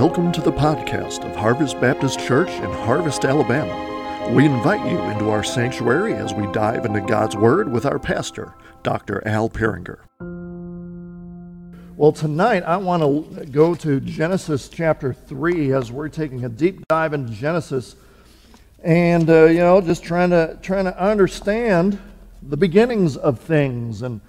Welcome to the podcast of Harvest Baptist Church in Harvest, Alabama. We invite you into our sanctuary as we dive into God's Word with our pastor, Dr. Al Peringer. Well, tonight I want to go to Genesis chapter 3 as we're taking a deep dive into Genesis and, uh, you know, just trying to, trying to understand the beginnings of things and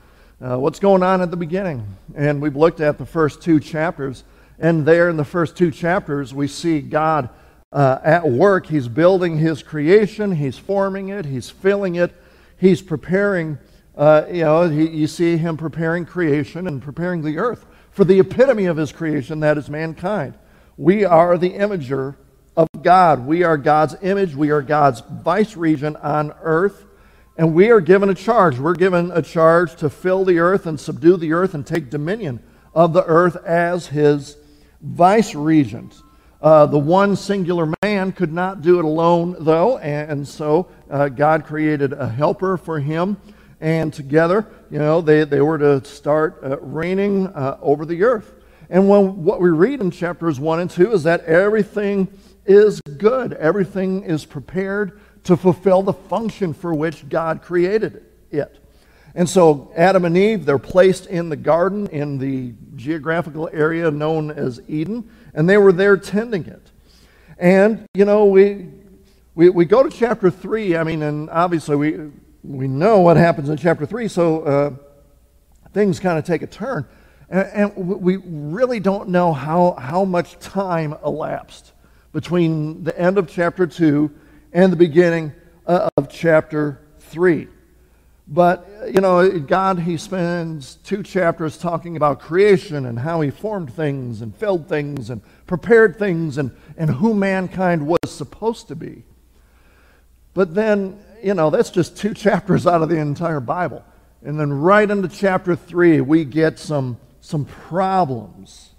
uh, what's going on at the beginning. And we've looked at the first two chapters. And there in the first two chapters, we see God uh, at work. He's building his creation, he's forming it, he's filling it, he's preparing. Uh, you know, he, you see him preparing creation and preparing the earth for the epitome of his creation, that is mankind. We are the imager of God. We are God's image. We are God's vice regent on earth. And we are given a charge. We're given a charge to fill the earth and subdue the earth and take dominion of the earth as his vice regents. Uh, the one singular man could not do it alone, though, and, so uh, God created a helper for him, and together, you know, they, they were to start uh, reigning uh, over the earth. And when, what we read in chapters 1 and 2 is that everything is good, everything is prepared to fulfill the function for which God created it. And so Adam and Eve, they're placed in the garden in the geographical area known as Eden, and they were there tending it. And, you know, we, we, we go to chapter 3, I mean, and obviously we, we know what happens in chapter 3, so uh, things kind of take a turn. And, and we really don't know how, how much time elapsed between the end of chapter 2 and the beginning uh, of chapter 3. But, you know, God, He spends two chapters talking about creation and how He formed things and filled things and prepared things and, and who mankind was supposed to be. But then, you know, that's just two chapters out of the entire Bible. And then right into chapter 3, we get some, some problems.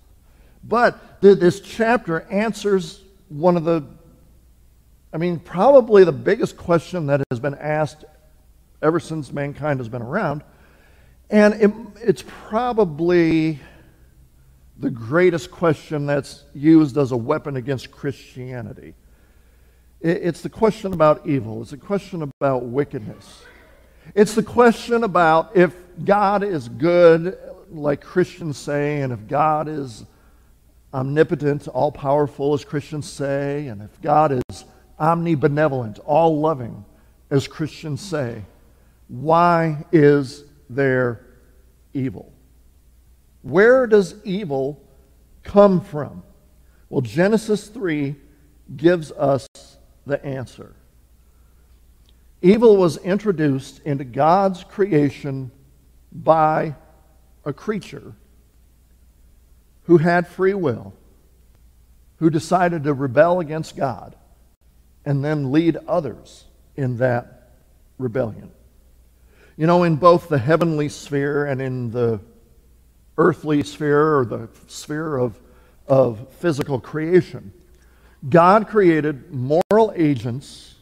But this chapter answers one of the, I mean, probably the biggest question that has been asked ever since mankind has been around. And it, it's probably the greatest question that's used as a weapon against Christianity. It, it's the question about evil, it's a question about wickedness. It's the question about if God is good, like Christians say, and if God is omnipotent, all powerful, as Christians say, and if God is omnibenevolent, all loving, as Christians say, why is there evil? Where does evil come from? Well, Genesis 3 gives us the answer. Evil was introduced into God's creation by a creature who had free will, who decided to rebel against God, and then lead others in that rebellion. You know, in both the heavenly sphere and in the earthly sphere or the sphere of, of physical creation, God created moral agents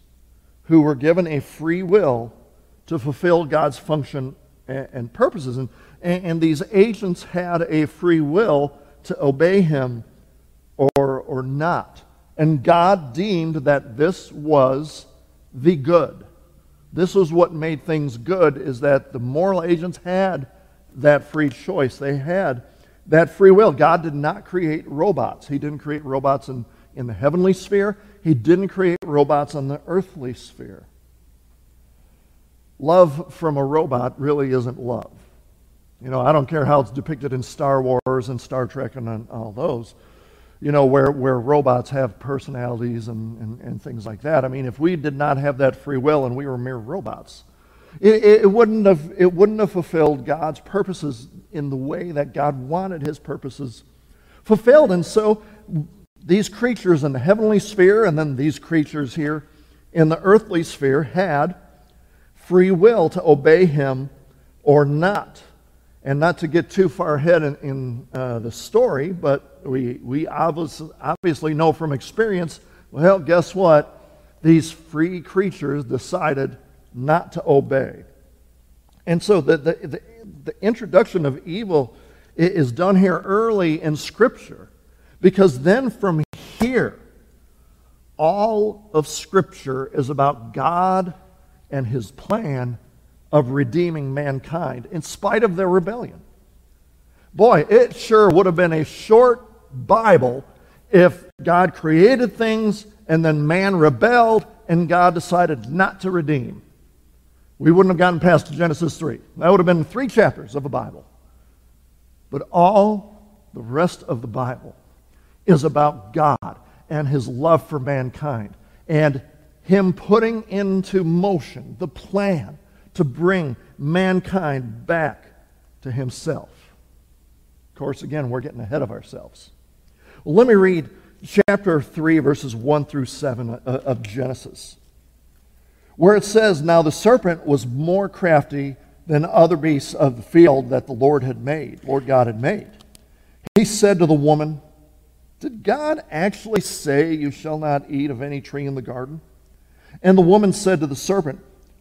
who were given a free will to fulfill God's function and, and purposes. And, and, these agents had a free will to obey Him or, or not. And God deemed that this was the good. This was what made things good is that the moral agents had that free choice. They had that free will. God did not create robots. He didn't create robots in, in the heavenly sphere. He didn't create robots on the earthly sphere. Love from a robot really isn't love. You know, I don't care how it's depicted in Star Wars and Star Trek and all those you know, where, where robots have personalities and, and, and things like that. I mean, if we did not have that free will and we were mere robots, it, it, wouldn't have, it wouldn't have fulfilled God's purposes in the way that God wanted his purposes fulfilled. And so these creatures in the heavenly sphere and then these creatures here in the earthly sphere had free will to obey him or not. And not to get too far ahead in, in uh, the story, but we, we obviously, obviously know from experience well, guess what? These free creatures decided not to obey. And so the, the, the, the introduction of evil is done here early in Scripture Because then from here, all of Scripture is about God and his plan of redeeming mankind in spite of their rebellion. Boy, it sure would have been a short Bible if God created things and then man rebelled and God decided not to redeem. We wouldn't have gotten past Genesis 3. That would have been three chapters of a Bible. But all the rest of the Bible is about God and his love for mankind and him putting into motion the plan to bring mankind back to himself. Of course, again, we're getting ahead of ourselves. Well, let me read chapter 3, verses 1 through 7 uh, of Genesis, where it says, Now the serpent was more crafty than other beasts of the field that the Lord had made, Lord God had made. He said to the woman, Did God actually say, You shall not eat of any tree in the garden? And the woman said to the serpent,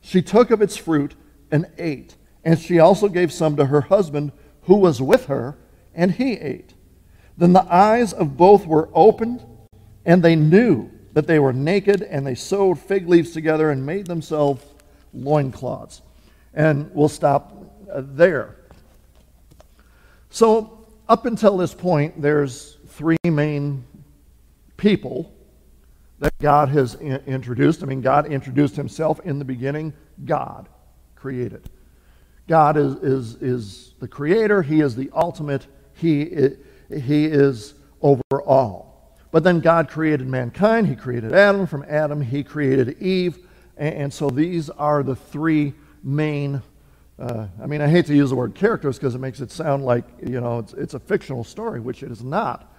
she took of its fruit and ate. And she also gave some to her husband who was with her, and he ate. Then the eyes of both were opened and they knew that they were naked, and they sewed fig leaves together and made themselves loincloths. And we'll stop uh, there. So, up until this point, there's three main people that God has introduced. I mean, God introduced himself in the beginning. God created. God is, is, is the creator, He is the ultimate, He, he is over all. But then God created mankind. He created Adam. From Adam, He created Eve. And, and so these are the three main. Uh, I mean, I hate to use the word characters because it makes it sound like, you know, it's, it's a fictional story, which it is not.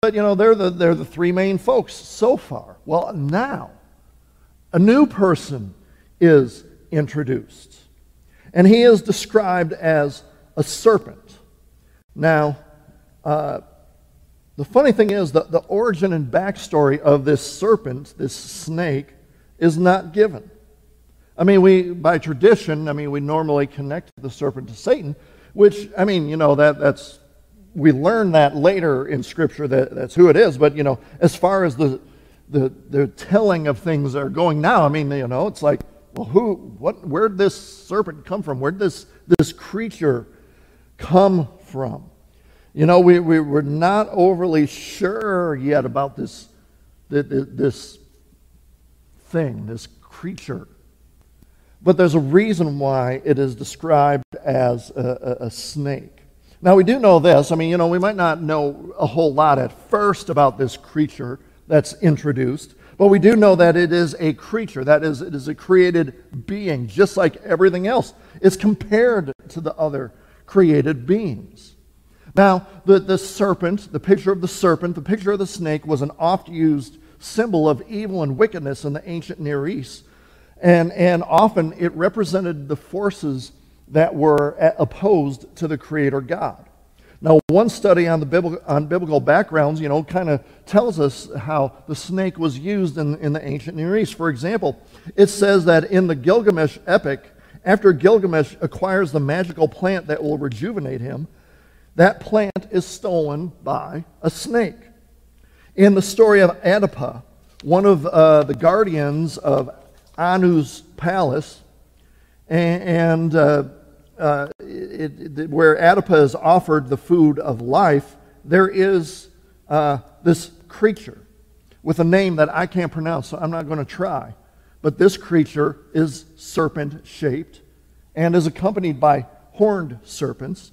But, you know, they're the, they're the three main folks so far. Well, now, a new person is introduced. And he is described as a serpent. Now, uh, the funny thing is that the origin and backstory of this serpent, this snake, is not given. I mean, we, by tradition, I mean, we normally connect the serpent to Satan, which, I mean, you know, that, that's, we learn that later in Scripture that that's who it is. But, you know, as far as the, the, the telling of things are going now, I mean, you know, it's like, well, who, what, where'd this serpent come from? Where'd this, this creature come from? You know, we, we, we're not overly sure yet about this, this thing, this creature. But there's a reason why it is described as a, a, a, snake. Now, we do know this. I mean, you know, we might not know a whole lot at first about this creature that's introduced, but we do know that it is a creature. That is, it is a created being, just like everything else. It's compared to the other created beings. Now, the, the serpent, the picture of the serpent, the picture of the snake was an oft used symbol of evil and wickedness in the ancient Near East. And, and often it represented the forces that were opposed to the Creator God. Now, one study on, the biblical, on biblical backgrounds, you know, kind of tells us how the snake was used in, in the ancient Near East. For example, it says that in the Gilgamesh epic, after Gilgamesh acquires the magical plant that will rejuvenate him, that plant is stolen by a snake. In the story of Adapa, one of uh, the guardians of Anu's palace, and, and uh, uh, it, it, where Adapa is offered the food of life, there is uh, this creature with a name that I can't pronounce, so I'm not going to try. But this creature is serpent shaped and is accompanied by horned serpents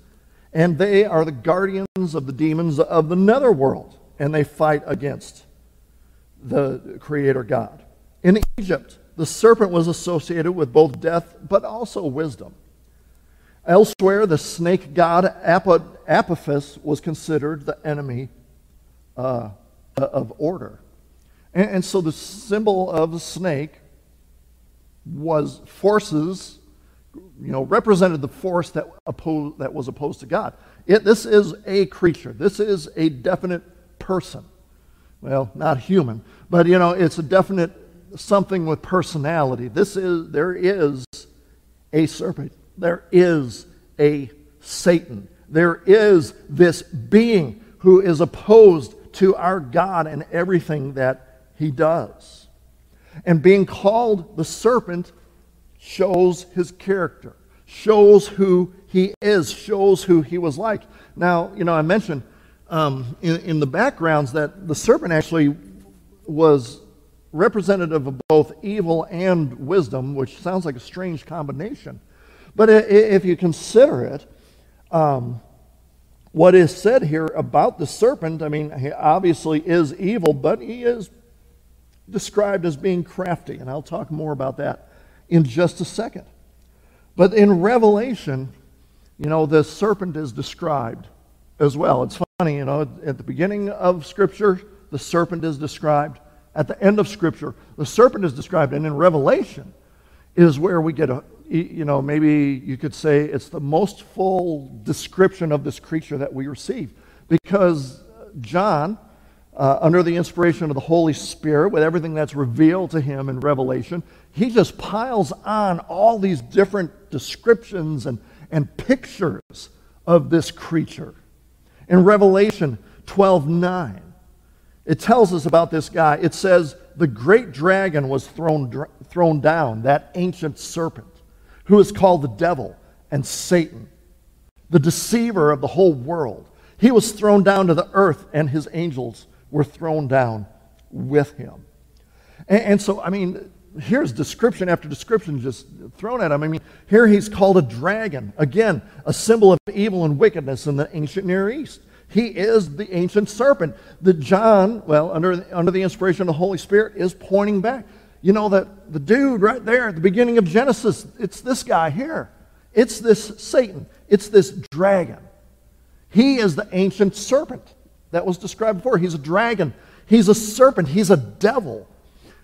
and they are the guardians of the demons of the netherworld, and they fight against the Creator God. In Egypt, the serpent was associated with both death but also wisdom. Elsewhere, the snake god Apophis was considered the enemy uh, uh, of order. And, and so the symbol of the snake was forces, you know, represented the force that, opposed, that was opposed to God. It, this is a creature. This is a definite person. Well, not human, but you know, it's a definite something with personality. This is there is a serpent. There is a Satan. There is this being who is opposed to our God and everything that he does. And being called the serpent shows his character, shows who he is, shows who he was like. Now, you know, I mentioned um, in, in the backgrounds that the serpent actually was representative of both evil and wisdom, which sounds like a strange combination. But if you consider it, um, what is said here about the serpent, I mean, he obviously is evil, but he is described as being crafty. And I'll talk more about that in just a second. But in Revelation, you know, the serpent is described as well. It's funny, you know, at the beginning of Scripture, the serpent is described. At the end of Scripture, the serpent is described. And in Revelation is where we get a, you know, maybe you could say it's the most full description of this creature that we receive. Because John, uh, under the inspiration of the Holy Spirit, with everything that's revealed to him in Revelation, he just piles on all these different descriptions and, and pictures of this creature. In Revelation 12 9, it tells us about this guy. It says, The great dragon was thrown, thrown down, that ancient serpent who is called the devil and Satan, the deceiver of the whole world. He was thrown down to the earth, and his angels were thrown down with him. And, and so, I mean, here's description after description just thrown at him. I mean, here he's called a dragon. Again, a symbol of evil and wickedness in the ancient Near East. He is the ancient serpent that John, well, under, under the inspiration of the Holy Spirit, is pointing back. You know, that the dude right there at the beginning of Genesis, it's this guy here. It's this Satan. It's this dragon. He is the ancient serpent that was described before. He's a dragon. He's a serpent. He's a devil.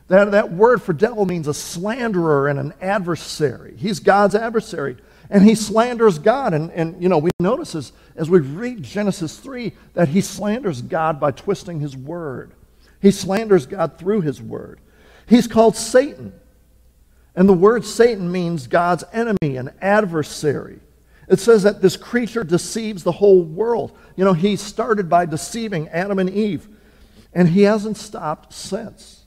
That, that word for devil means a slanderer and an adversary. He's God's adversary. And he slanders God. And, and you know, we notice as, as we read Genesis 3 that he slanders God by twisting his word. He slanders God through his word. He's called Satan. And the word Satan means God's enemy, an adversary. It says that this creature deceives the whole world. You know, he started by deceiving Adam and Eve, and he hasn't stopped since.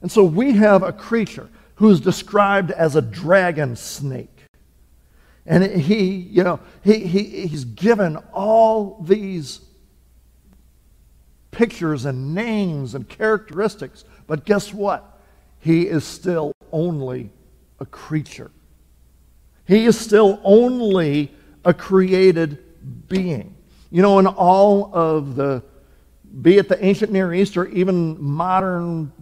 And so we have a creature who's described as a dragon snake. And he, you know, he, he, he's given all these pictures and names and characteristics. But guess what? He is still only a creature. He is still only a created being. You know, in all of the, be it the ancient Near East or even modern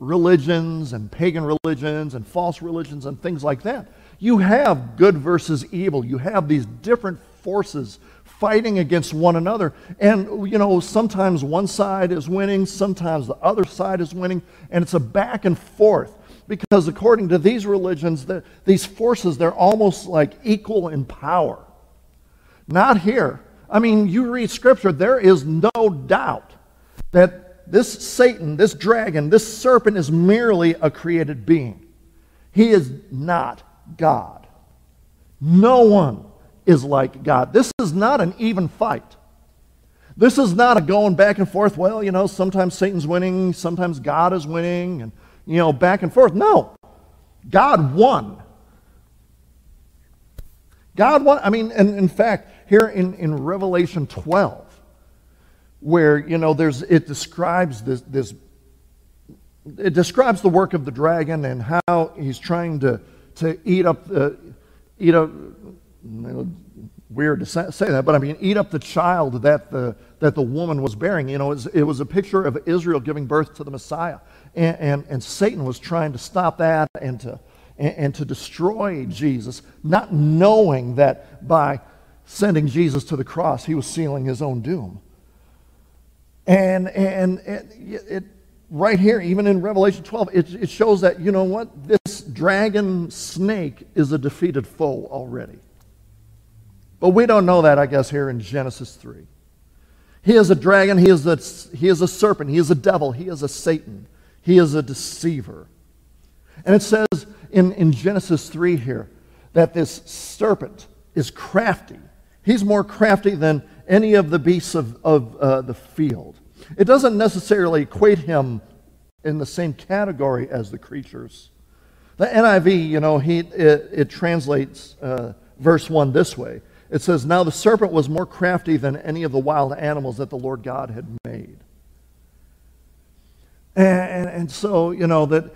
religions and pagan religions and false religions and things like that, you have good versus evil. You have these different forces fighting against one another. And, you know, sometimes one side is winning, sometimes the other side is winning, and it's a back and forth. Because according to these religions, the, these forces, they're almost like equal in power. Not here. I mean, you read Scripture, there is no doubt that this Satan, this dragon, this serpent is merely a created being. He is not God. No one is like God. This is not an even fight. This is not a going back and forth, well, you know, sometimes Satan's winning, sometimes God is winning, and, you know, back and forth. No. God won. God won. I mean, and in fact, here in, in Revelation 12, where, you know, there's, it describes this, this, it describes the work of the dragon and how he's trying to, to eat up the, eat up, weird to say that, but I mean, eat up the child that the, that the woman was bearing. You know, it was, it was a picture of Israel giving birth to the Messiah. And, and, and Satan was trying to stop that and to, and, and to destroy Jesus, not knowing that by sending Jesus to the cross, he was sealing his own doom. And, and, and it, right here, even in Revelation 12, it, it shows that, you know what? This dragon snake is a defeated foe already. But we don't know that, I guess, here in Genesis 3. He is a dragon, he is a, he is a serpent, he is a devil, he is a Satan, he is a deceiver. And it says in, in Genesis 3 here that this serpent is crafty. He's more crafty than any of the beasts of, of uh, the field. It doesn't necessarily equate him in the same category as the creatures. The NIV, you know, he, it, it translates uh, verse 1 this way it says, Now the serpent was more crafty than any of the wild animals that the Lord God had made. And, and, and so, you know, that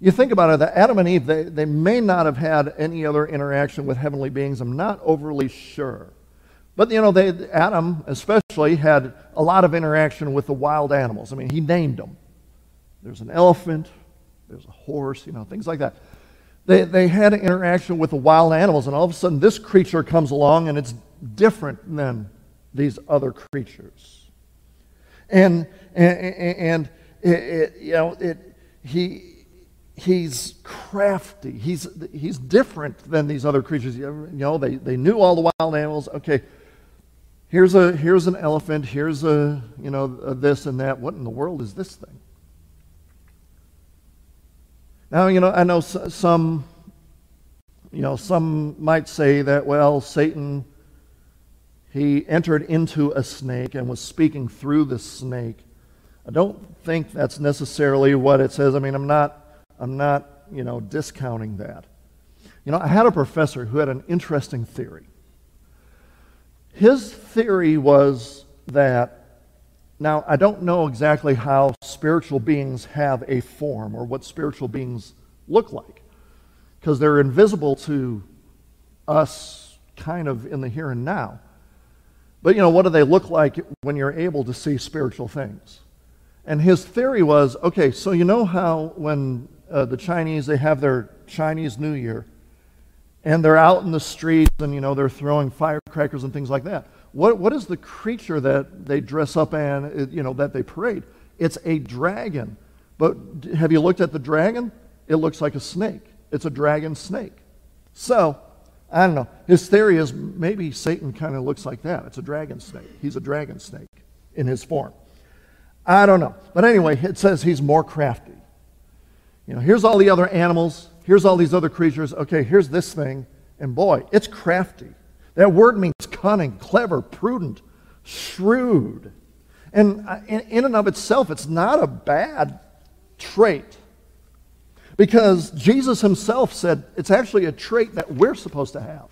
you think about it, that Adam and Eve, they, they may not have had any other interaction with heavenly beings. I'm not overly sure. But, you know, they, Adam especially had a lot of interaction with the wild animals. I mean, he named them. There's an elephant, there's a horse, you know, things like that. They, they had an interaction with the wild animals, and all of a sudden this creature comes along and it's different than these other creatures. And, and, and it, it, you know, it, he, he's crafty. He's, he's different than these other creatures. You know, they, they knew all the wild animals. Okay, here's, a, here's an elephant. Here's a, you know, a this and that. What in the world is this thing? Now, you know, I know some, you know, some might say that, well, Satan, he entered into a snake and was speaking through the snake. I don't think that's necessarily what it says. I mean, I'm not, I'm not, you know, discounting that. You know, I had a professor who had an interesting theory. His theory was that now, I don't know exactly how spiritual beings have a form or what spiritual beings look like because they're invisible to us kind of in the here and now. But, you know, what do they look like when you're able to see spiritual things? And his theory was okay, so you know how when uh, the Chinese, they have their Chinese New Year, and they're out in the streets and, you know, they're throwing firecrackers and things like that. What, what is the creature that they dress up and, you know, that they parade? It's a dragon. But have you looked at the dragon? It looks like a snake. It's a dragon snake. So, I don't know. His theory is maybe Satan kind of looks like that. It's a dragon snake. He's a dragon snake in his form. I don't know. But anyway, it says he's more crafty. You know, here's all the other animals. Here's all these other creatures. Okay, here's this thing. And boy, it's crafty. That word means cunning, clever, prudent, shrewd. And uh, in and of itself, it's not a bad trait. Because Jesus himself said it's actually a trait that we're supposed to have.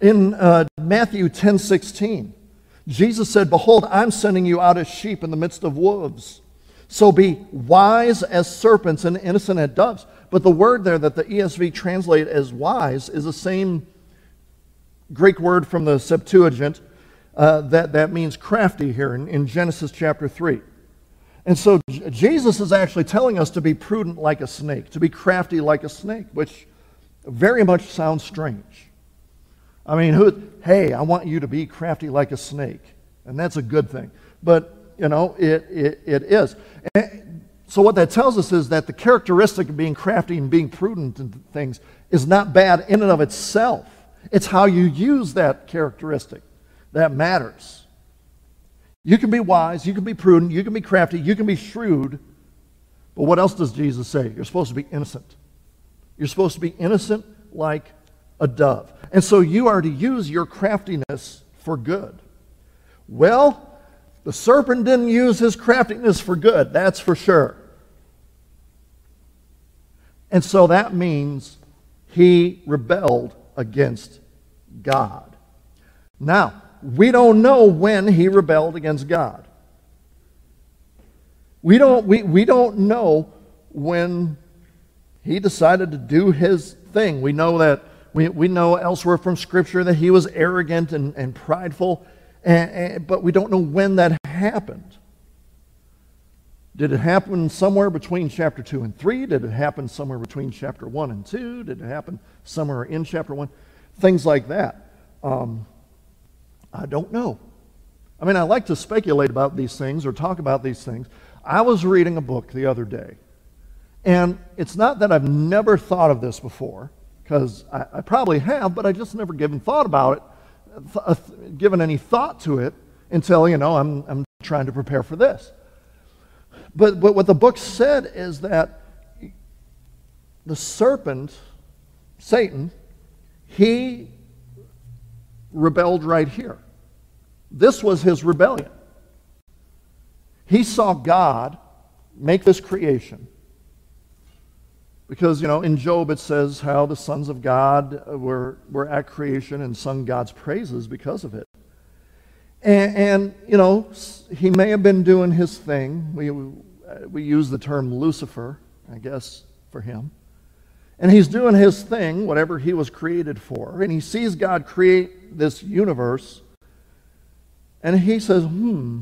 In uh, Matthew 10 16, Jesus said, Behold, I'm sending you out as sheep in the midst of wolves. So be wise as serpents and innocent as doves. But the word there that the ESV translate as wise is the same Greek word from the Septuagint uh, that, that means crafty here in, in Genesis chapter 3. And so J- Jesus is actually telling us to be prudent like a snake, to be crafty like a snake, which very much sounds strange. I mean, who, hey, I want you to be crafty like a snake. And that's a good thing. But, you know, it, it, it is. And so what that tells us is that the characteristic of being crafty and being prudent and things is not bad in and of itself. It's how you use that characteristic that matters. You can be wise, you can be prudent, you can be crafty, you can be shrewd. But what else does Jesus say? You're supposed to be innocent. You're supposed to be innocent like a dove. And so you are to use your craftiness for good. Well, the serpent didn't use his craftiness for good, that's for sure. And so that means he rebelled against God. Now, we don't know when he rebelled against God. We don't, we, we don't know when he decided to do his thing. We know that we, we know elsewhere from Scripture that he was arrogant and, and prideful, and, and, but we don't know when that happened. Did it happen somewhere between chapter 2 and 3? Did it happen somewhere between chapter 1 and 2? Did it happen somewhere in chapter 1? Things like that. Um, I don't know. I mean, I like to speculate about these things or talk about these things. I was reading a book the other day, and it's not that I've never thought of this before, because I, I, probably have, but I just never given thought about it, th- uh, given any thought to it until, you know, I'm, I'm trying to prepare for this. But, but what the book said is that the serpent, Satan, he rebelled right here. This was his rebellion. He saw God make this creation. Because, you know, in Job it says how the sons of God were, were at creation and sung God's praises because of it. And, and, you know, he may have been doing his thing. We, we use the term Lucifer, I guess, for him. And he's doing his thing, whatever he was created for. And he sees God create this universe. And he says, hmm,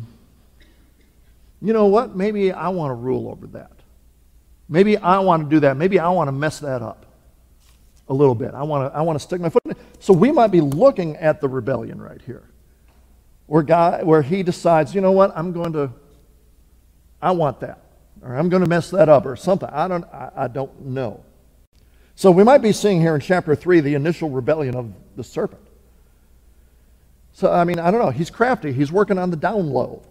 you know what? Maybe I want to rule over that. Maybe I want to do that. Maybe I want to mess that up a little bit. I want to, I want to stick my foot in it. So we might be looking at the rebellion right here. Where, God, where he decides, you know what? I'm going to, I want that. Or I'm going to mess that up or something. I don't, I, I don't know. So we might be seeing here in chapter 3 the initial rebellion of the serpent. So, I mean, I don't know. He's crafty. He's working on the down low.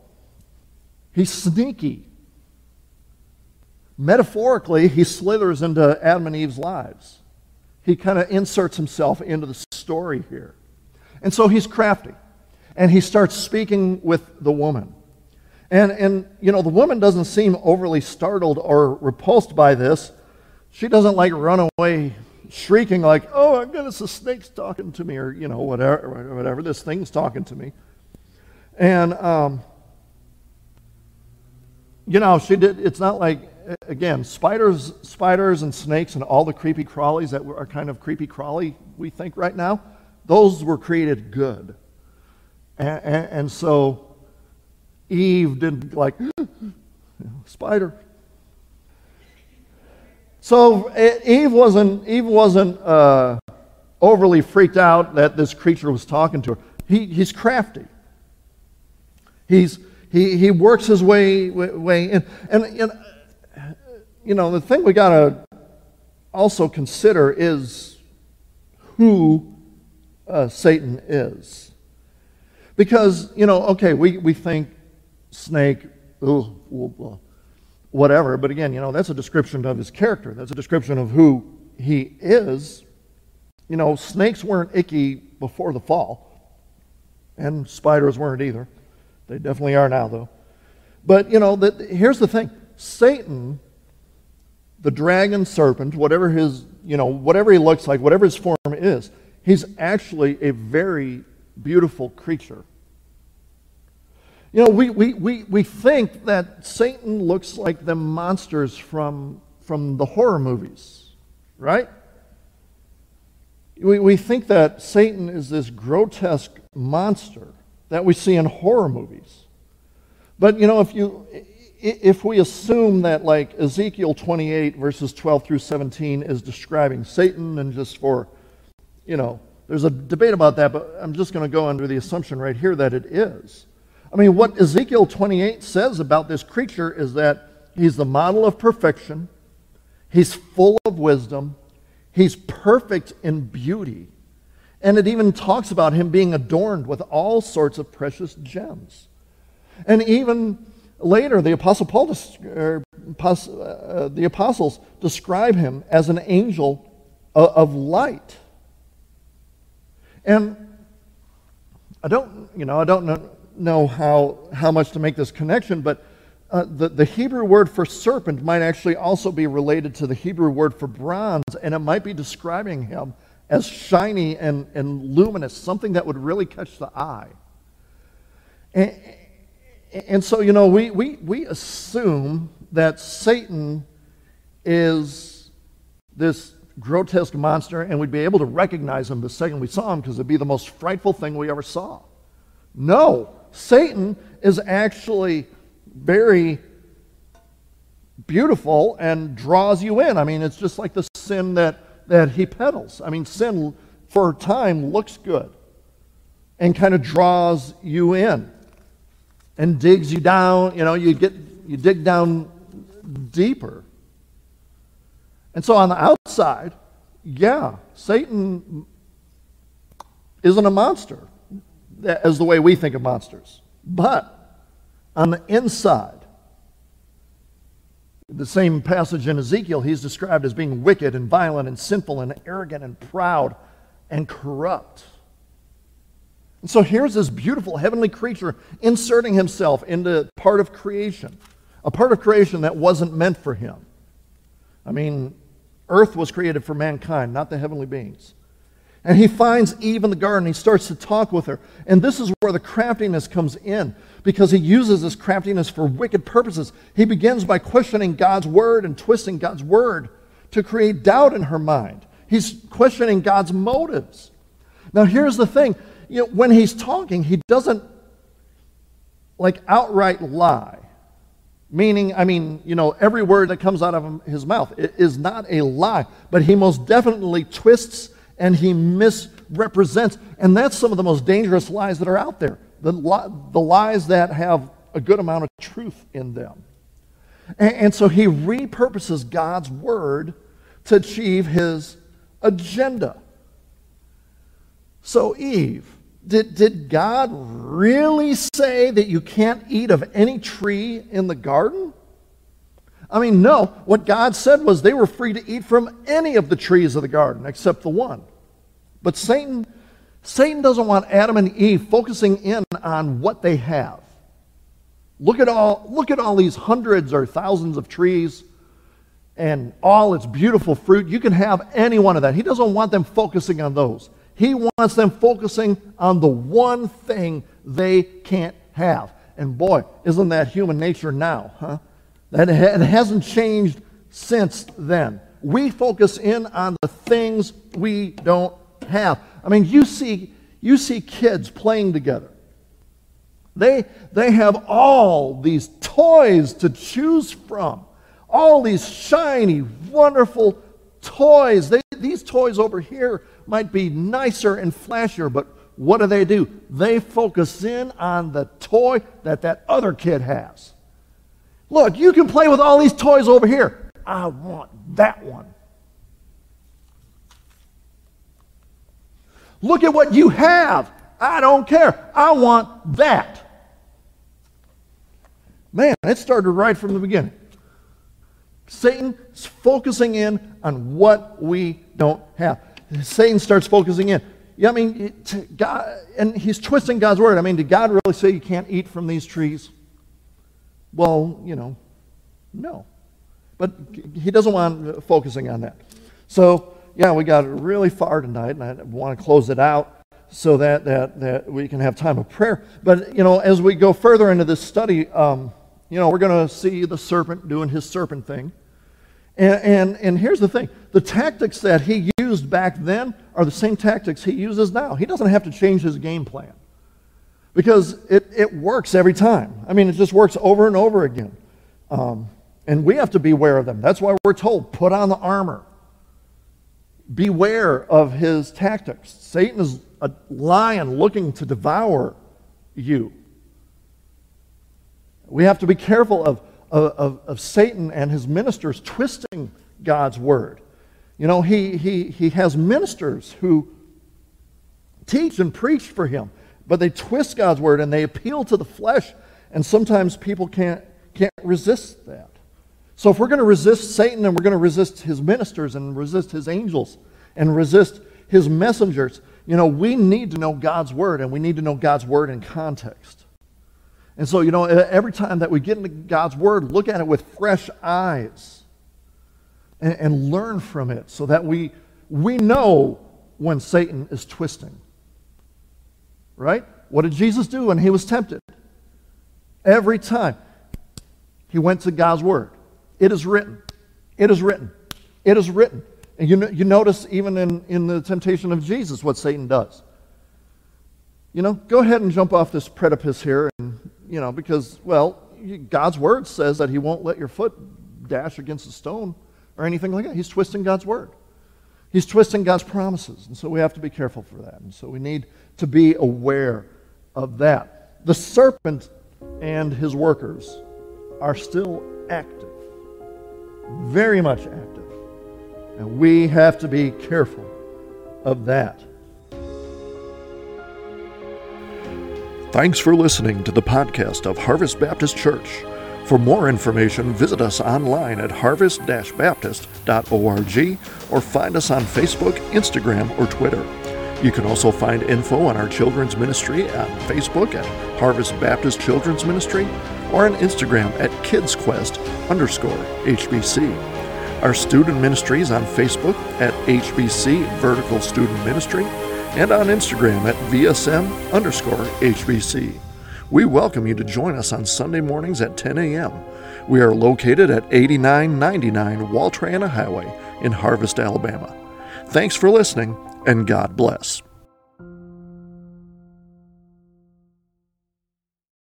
He's sneaky. Metaphorically, he slithers into Adam and Eve's lives. He kind of inserts himself into the story here. And so he's crafty. And he starts speaking with the woman. And, and, you know, the woman doesn't seem overly startled or repulsed by this. She doesn't like run away shrieking like, "Oh, my goodness, the snake's talking to me," or you know, whatever, whatever. This thing's talking to me, and um, you know, she did. It's not like again, spiders, spiders, and snakes, and all the creepy crawlies that are kind of creepy crawly we think right now. Those were created good, and, and, and so Eve didn't like spider so Eve wasn't, Eve wasn't uh, overly freaked out that this creature was talking to her. He, he's crafty. He's, he, he works his way, way in. And, and, you know, the thing we got to also consider is who uh, Satan is. Because, you know, okay, we, we think snake, ooh, ooh, ooh whatever. But again, you know, that's a description of his character. That's a description of who he is. You know, snakes weren't icky before the fall, and spiders weren't either. They definitely are now, though. But, you know, that, here's the thing Satan, the dragon serpent, whatever his, you know, whatever he looks like, whatever his form is, he's actually a very beautiful creature. You know, we, we, we, we think that Satan looks like the monsters from, from the horror movies, right? We, we think that Satan is this grotesque monster that we see in horror movies. But, you know, if, you, if we assume that, like, Ezekiel 28, verses 12 through 17, is describing Satan, and just for, you know, there's a debate about that, but I'm just going to go under the assumption right here that it is. I mean, what Ezekiel 28 says about this creature is that he's the model of perfection, he's full of wisdom, he's perfect in beauty. And it even talks about him being adorned with all sorts of precious gems. And even later, the Apostle Paul, er, uh, the apostles describe him as an angel of light. And I don't, you know, I don't know, know how, how much to make this connection, but uh, the, the Hebrew word for serpent might actually also be related to the Hebrew word for bronze, and it might be describing him as shiny and, and luminous, something that would really catch the eye. And, and so, you know, we, we, we assume that Satan is this grotesque monster, and we'd be able to recognize him the second we saw him because it'd be the most frightful thing we ever saw. No, Satan is actually very beautiful and draws you in. I mean, it's just like the sin that, that he peddles. I mean, sin for a time looks good and kind of draws you in. and digs you down, you know, you get you dig down deeper. And so on the outside, yeah, Satan isn't a monster as the way we think of monsters. But on the inside, the same passage in Ezekiel, he's described as being wicked and violent and sinful and arrogant and proud and corrupt. And so here's this beautiful heavenly creature inserting himself into part of creation, a part of creation that wasn't meant for him. I mean, earth was created for mankind, not the heavenly beings. And he finds Eve in the garden. He starts to talk with her. And this is where the craftiness comes in because he uses this craftiness for wicked purposes. He begins by questioning God's word and twisting God's word to create doubt in her mind. He's questioning God's motives. Now, here's the thing you know, when he's talking, he doesn't like outright lie. Meaning, I mean, you know, every word that comes out of his mouth is not a lie, but he most definitely twists and he misrepresents. And that's some of the most dangerous lies that are out there the, li- the lies that have a good amount of truth in them. And, and so he repurposes God's word to achieve his agenda. So, Eve, did, did God really say that you can't eat of any tree in the garden? I mean, no. What God said was they were free to eat from any of the trees of the garden except the one. But Satan, Satan doesn't want Adam and Eve focusing in on what they have. Look at all, look at all these hundreds or thousands of trees and all its beautiful fruit. You can have any one of that. He doesn't want them focusing on those. He wants them focusing on the one thing they can't have. And boy, isn't that human nature now, huh? That it hasn't changed since then. We focus in on the things we don't have. I mean, you see, you see kids playing together. They, they have all these toys to choose from, all these shiny, wonderful toys. They, these toys over here might be nicer and flashier, but what do they do? They focus in on the toy that that other kid has. Look, you can play with all these toys over here. I want that one. Look at what you have. I don't care. I want that. Man, it started right from the beginning. Satan is focusing in on what we don't have. Satan starts focusing in. Yeah, I mean, God, and he's twisting God's word. I mean, did God really say you can't eat from these trees? Well, you know, no. But he doesn't want focusing on that. So, yeah, we got really far tonight, and I want to close it out so that, that, that we can have time of prayer. But, you know, as we go further into this study, um, you know, we're going to see the serpent doing his serpent thing. And, and, and here's the thing the tactics that he used back then are the same tactics he uses now. He doesn't have to change his game plan because it, it works every time. I mean, it just works over and over again. Um, and we have to beware of them. That's why we're told put on the armor. Beware of his tactics. Satan is a lion looking to devour you. We have to be careful of, of, of Satan and his ministers twisting God's word. You know, he, he, he has ministers who teach and preach for him, but they twist God's word and they appeal to the flesh, and sometimes people can't, can't resist that. So if we're going to resist Satan and we're going to resist his ministers and resist his angels and resist his messengers, you know, we need to know God's word and we need to know God's word in context. And so, you know, every time that we get into God's word, look at it with fresh eyes and, and learn from it so that we, we know when Satan is twisting. Right? What did Jesus do when he was tempted? Every time he went to God's word. It is written. It is written. It is written. And you, you notice even in, in the temptation of Jesus what Satan does. You know, go ahead and jump off this precipice here, and, you know, because, well, God's word says that he won't let your foot dash against a stone or anything like that. He's twisting God's word. He's twisting God's promises. And so we have to be careful for that. And so we need to be aware of that. The serpent and his workers are still active, very much active. And we have to be careful of that. Thanks for listening to the podcast of Harvest Baptist Church. For more information, visit us online at harvest baptist.org or find us on Facebook, Instagram, or Twitter. You can also find info on our children's ministry on Facebook at Harvest Baptist Children's Ministry or on Instagram at KidsQuest underscore HBC. Our student ministries on Facebook at HBC Vertical Student Ministry and on Instagram at VSM underscore HBC. We welcome you to join us on Sunday mornings at 10 a.m. We are located at 8999 Wall Triana Highway in Harvest, Alabama. Thanks for listening, and God bless.